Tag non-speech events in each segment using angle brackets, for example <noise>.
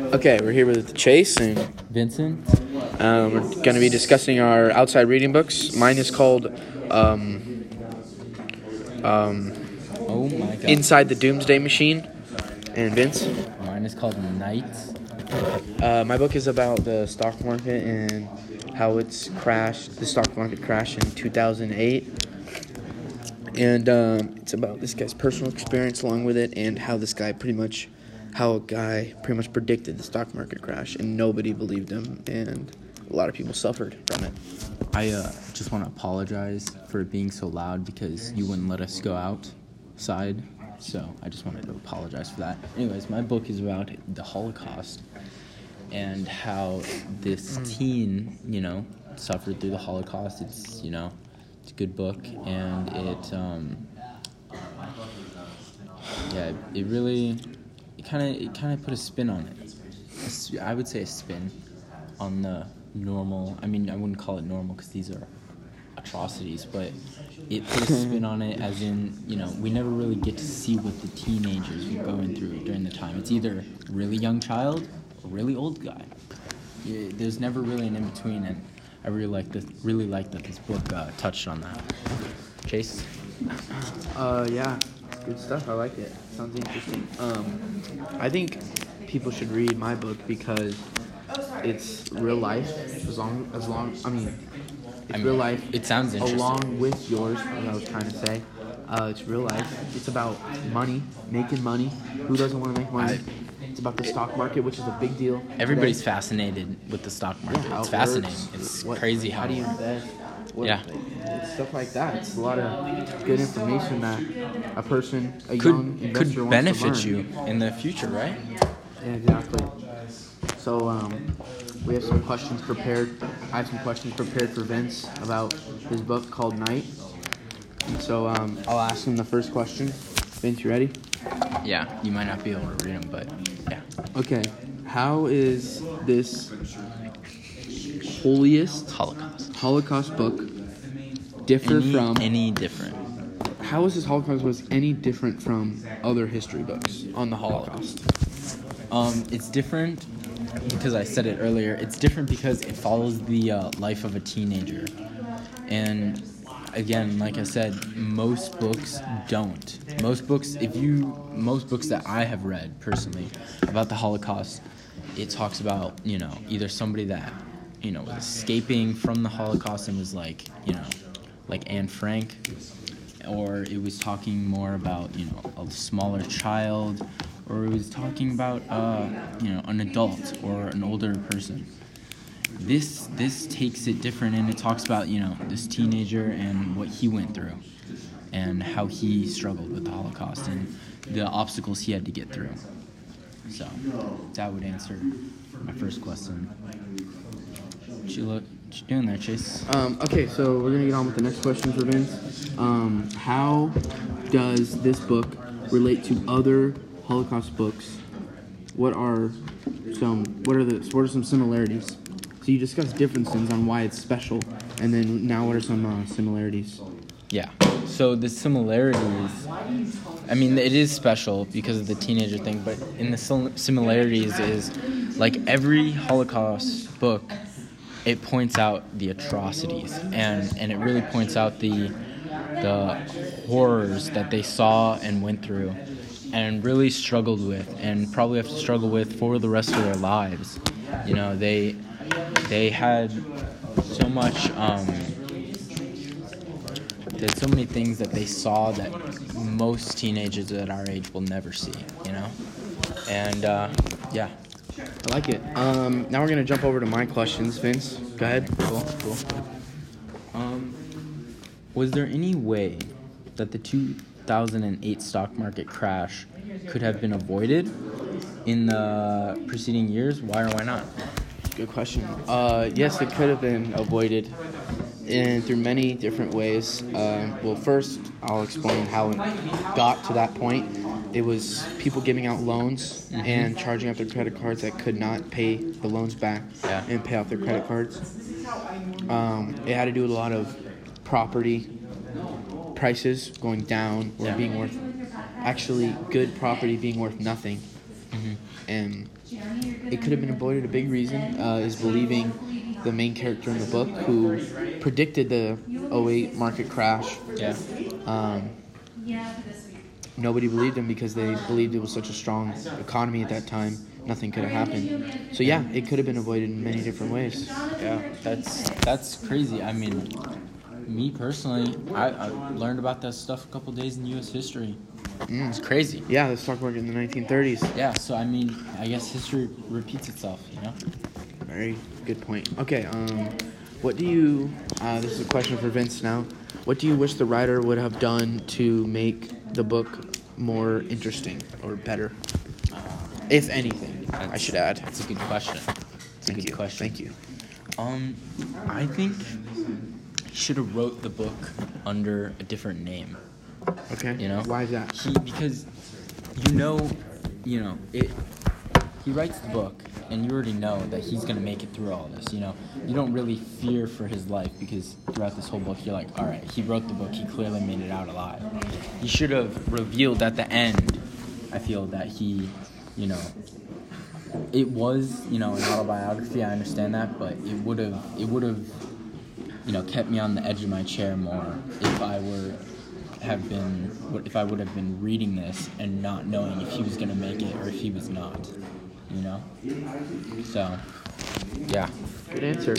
Okay, we're here with Chase, and Vincent. um, we're going to be discussing our outside reading books. Mine is called um, um, Oh my god. Inside the Doomsday Machine. And Vince, Mine is called Nights. uh, my book is about the stock market and how it's crashed. The stock market crashed in 2008. And um, it's about this guy's personal experience along with it, and how this guy pretty much, how a guy pretty much predicted the stock market crash, and nobody believed him, and a lot of people suffered from it. I uh, just want to apologize for being so loud because you wouldn't let us go outside. So I just wanted to apologize for that. Anyways, my book is about the Holocaust and how this teen, you know, suffered through the Holocaust. It's, you know, it's a good book and it, um, yeah, it really, it kind of, it kind of put a spin on it. I would say a spin on the normal. I mean, I wouldn't call it normal because these are atrocities, but it put a spin on it as in, you know, we never really get to see what the teenagers were going through during the time. It's either really young child or really old guy. There's never really an in between, and I really like this. Really like that this book uh, touched on that. Chase. Uh, yeah, good stuff. I like it. Sounds interesting. Um, I think people should read my book because it's real life. As long, as long, I mean, it's I mean, real life. it sounds interesting. Along with yours, what I was trying to say. Uh, it's real life. It's about money, making money. Who doesn't want to make money? I- it's about the stock market, which is a big deal. Everybody's today. fascinated with the stock market. Yeah, it's fascinating. works, It's what- crazy how. How do you invest? What, Yeah. it's stuff like that. It's a lot of good information that a person, a young could investor could wants benefit to learn. you in the future, right? Yeah, exactly. So um, we have some questions prepared. I have some questions prepared for Vince about his book called Night. And so um, I'll ask him the first question. Vince, you ready? Yeah, you might not be able to read them, but yeah. Okay. How is this holiest Holocaust. Holocaust book differ Any, from? any different? How is this Holocaust book any different from other history books on the Holocaust? Um, it's different because I said it earlier. It's different because it follows the uh, life of a teenager, and again, like I said, most books don't. Most books, if you, most books that I have read personally about the Holocaust, it talks about you know either somebody that you know was escaping from the Holocaust and was like you know like Anne Frank, or it was talking more about you know a smaller child, or it was talking about uh, you know an adult or an older person. This this takes it different, and it talks about you know this teenager and what he went through, and how he struggled with the Holocaust and the obstacles he had to get through. So that would answer my first question. What you look, what you doing there, Chase? Um, okay, so we're gonna get on with the next question for Vince. Um, how does this book relate to other Holocaust books? What are some what are the what are some similarities? So you discussed differences on why it's special, and then now what are some uh, similarities? Yeah. So the similarities, I mean, it is special because of the teenager thing, but in the similarities is like every Holocaust book, it points out the atrocities and and it really points out the the horrors that they saw and went through and really struggled with and probably have to struggle with for the rest of their lives. You know, they they had so much um, there's so many things that they saw that most teenagers at our age will never see, you know? And uh, yeah, I like it. Um, now we're gonna jump over to my questions, Vince. Go ahead. cool, cool. Um, was there any way that the 2008 stock market crash could have been avoided in the preceding years? Why or why not? Good question. Uh, yes, it could have been avoided in through many different ways. Um, well, first, I'll explain how it got to that point. It was people giving out loans and charging up their credit cards that could not pay the loans back Yeah. and pay off their credit cards. Um, it had to do with a lot of property prices going down or Yeah. being worth actually good property being worth nothing Mm-hmm. and it could have been avoided. A big reason uh, is believing the main character in the book who predicted the 08 market crash. Yeah. Um, nobody believed him because they believed it was such a strong economy at that time. Nothing could have happened. So yeah, it could have been avoided in many different ways. Yeah, that's that's crazy. I mean, me personally, I, I learned about that stuff a couple days in U.S. history. Mm. It's crazy. Yeah, the stock market in the 1930s. Yeah, so I mean, I guess history repeats itself, you know. Very good point. Okay, um, what do you? Uh, this is a question for Vince now. What do you wish the writer would have done to make the book more interesting or better, if anything? I should add. That's a good question. It's a Thank good you. question. Thank you. Um, I think he should have wrote the book under a different name. Okay. You know? Why is that? He because you know, you know it. He writes the book, and you already know that he's gonna make it through all this. You know, you don't really fear for his life because throughout this whole book, you're like, all right, he wrote the book. He clearly made it out alive. He should have revealed at the end. I feel that he, you know, it was you know an autobiography. I understand that, but it would have it would have you know kept me on the edge of my chair more if I were have been if I would have been reading this and not knowing if he was gonna make it or if he was not. You know. So yeah. Good answer.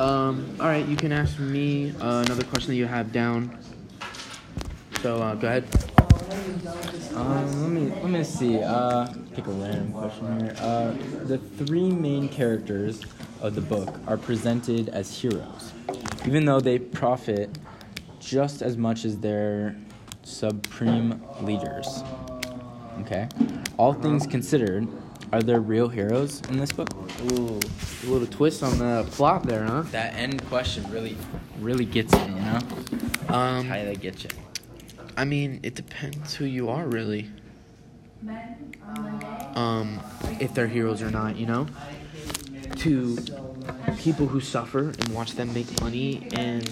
Um, all right, you can ask me uh, another question that you have down. So uh, go ahead. Um, let me let me see. Uh, pick a random question here. Uh, the three main characters of the book are presented as heroes, even though they profit just as much as their supreme leaders. Okay. All things considered, are there real heroes in this book? Ooh, a little twist on the plot there, huh? That end question really, really gets you. You know. Um, How they get you? I mean, it depends who you are, really. Um, if they're heroes or not, you know. To people who suffer and watch them make money, and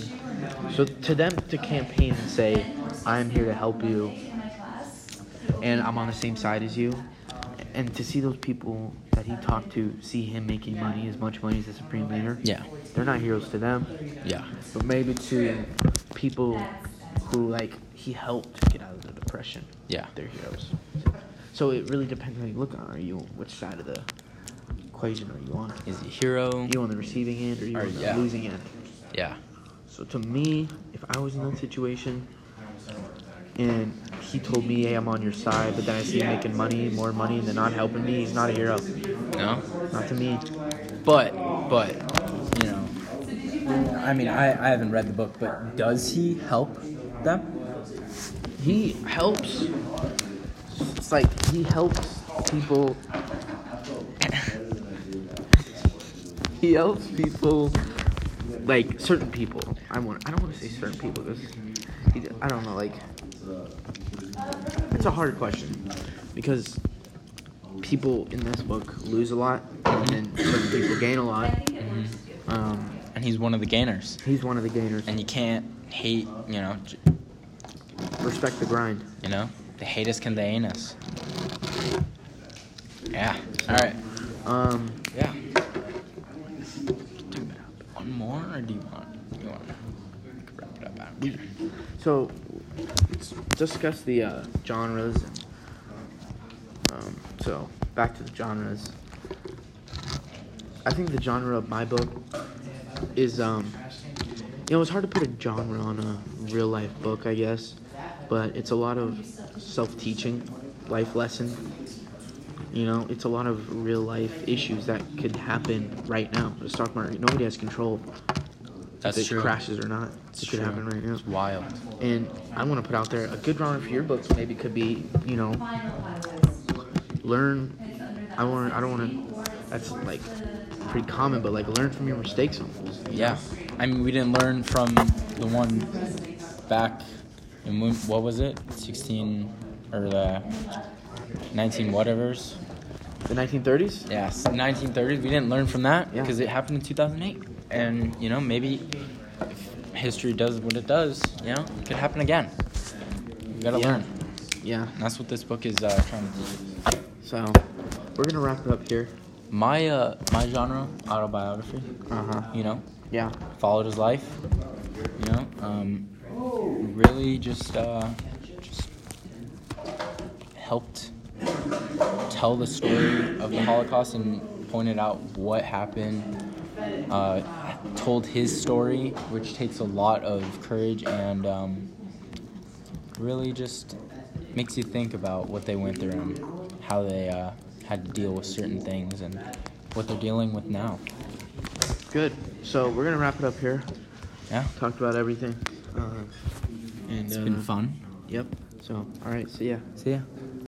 so to them to campaign and say, "I'm here to help you," and I'm on the same side as you, and to see those people that he talked to see him making money, as much money as the supreme leader, Yeah. they're not heroes to them Yeah. but maybe to people who like he helped get out of the depression. Yeah. they're heroes. So it really depends how you look on. it. Are you which side of the equation are you on? Is he a hero? Are you on the receiving end or are you Or- on the yeah. losing end? Yeah. So to me, if I was in that situation and he told me, "Hey, I'm on your side," but then I see him making money, more money, and they're not helping me, he's not a hero. No. Not to me. But, but, you know, I mean, I, I haven't read the book, but does he help them? he helps. It's like he helps people. <laughs> he helps people, like certain people. I want. I don't want to say certain people because I don't know. Like, it's a hard question because people in this book lose a lot, and then certain people gain a lot. Um, And he's one of the gainers. he's one of the gainers. And you can't hate, you know, j- Respect the grind. you know, they hate us can they ain't us. Yeah. All right. Um, Yeah. One more, or do you want? You want? we could wrap it up after. So, let's discuss the uh, genres. And, um, so, back to the genres. I think the genre of my book is, um, you know, it's hard to put a genre on a real life book, I guess, but it's a lot of self teaching, life lesson. You know, it's a lot of real life issues that could happen right now. The stock market, nobody has control That's if it true. crashes or not. It's it could true. happen right now. It's wild. And I want to put out there a good genre for your books. Maybe could be, you know, learn. I want. I don't want to. That's like pretty common, but like learn from your mistakes almost. you Yeah. know? I mean, we didn't learn from the one back in when, what was it? 16 or the 19 whatevers? The 1930s. Yes, 1930s. We didn't learn from that Yeah. because it happened in 2008. And, you know, maybe if history does what it does, you know, it could happen again. We gotta Yeah. learn. Yeah. And that's what this book is uh, trying to do. So, we're gonna wrap it up here. My uh, my genre autobiography. Uh huh. You know, Yeah. followed his life. You know, um, really just uh, just helped tell the story of the Holocaust and pointed out what happened. Uh, told his story, which takes a lot of courage and um, really just makes you think about what they went through and how they uh, had to deal with certain things and what they're dealing with now. Good. So we're gonna wrap it up here. Yeah, Talked about everything. Uh, and it's uh, been fun. Yep. So all right. See ya. See ya.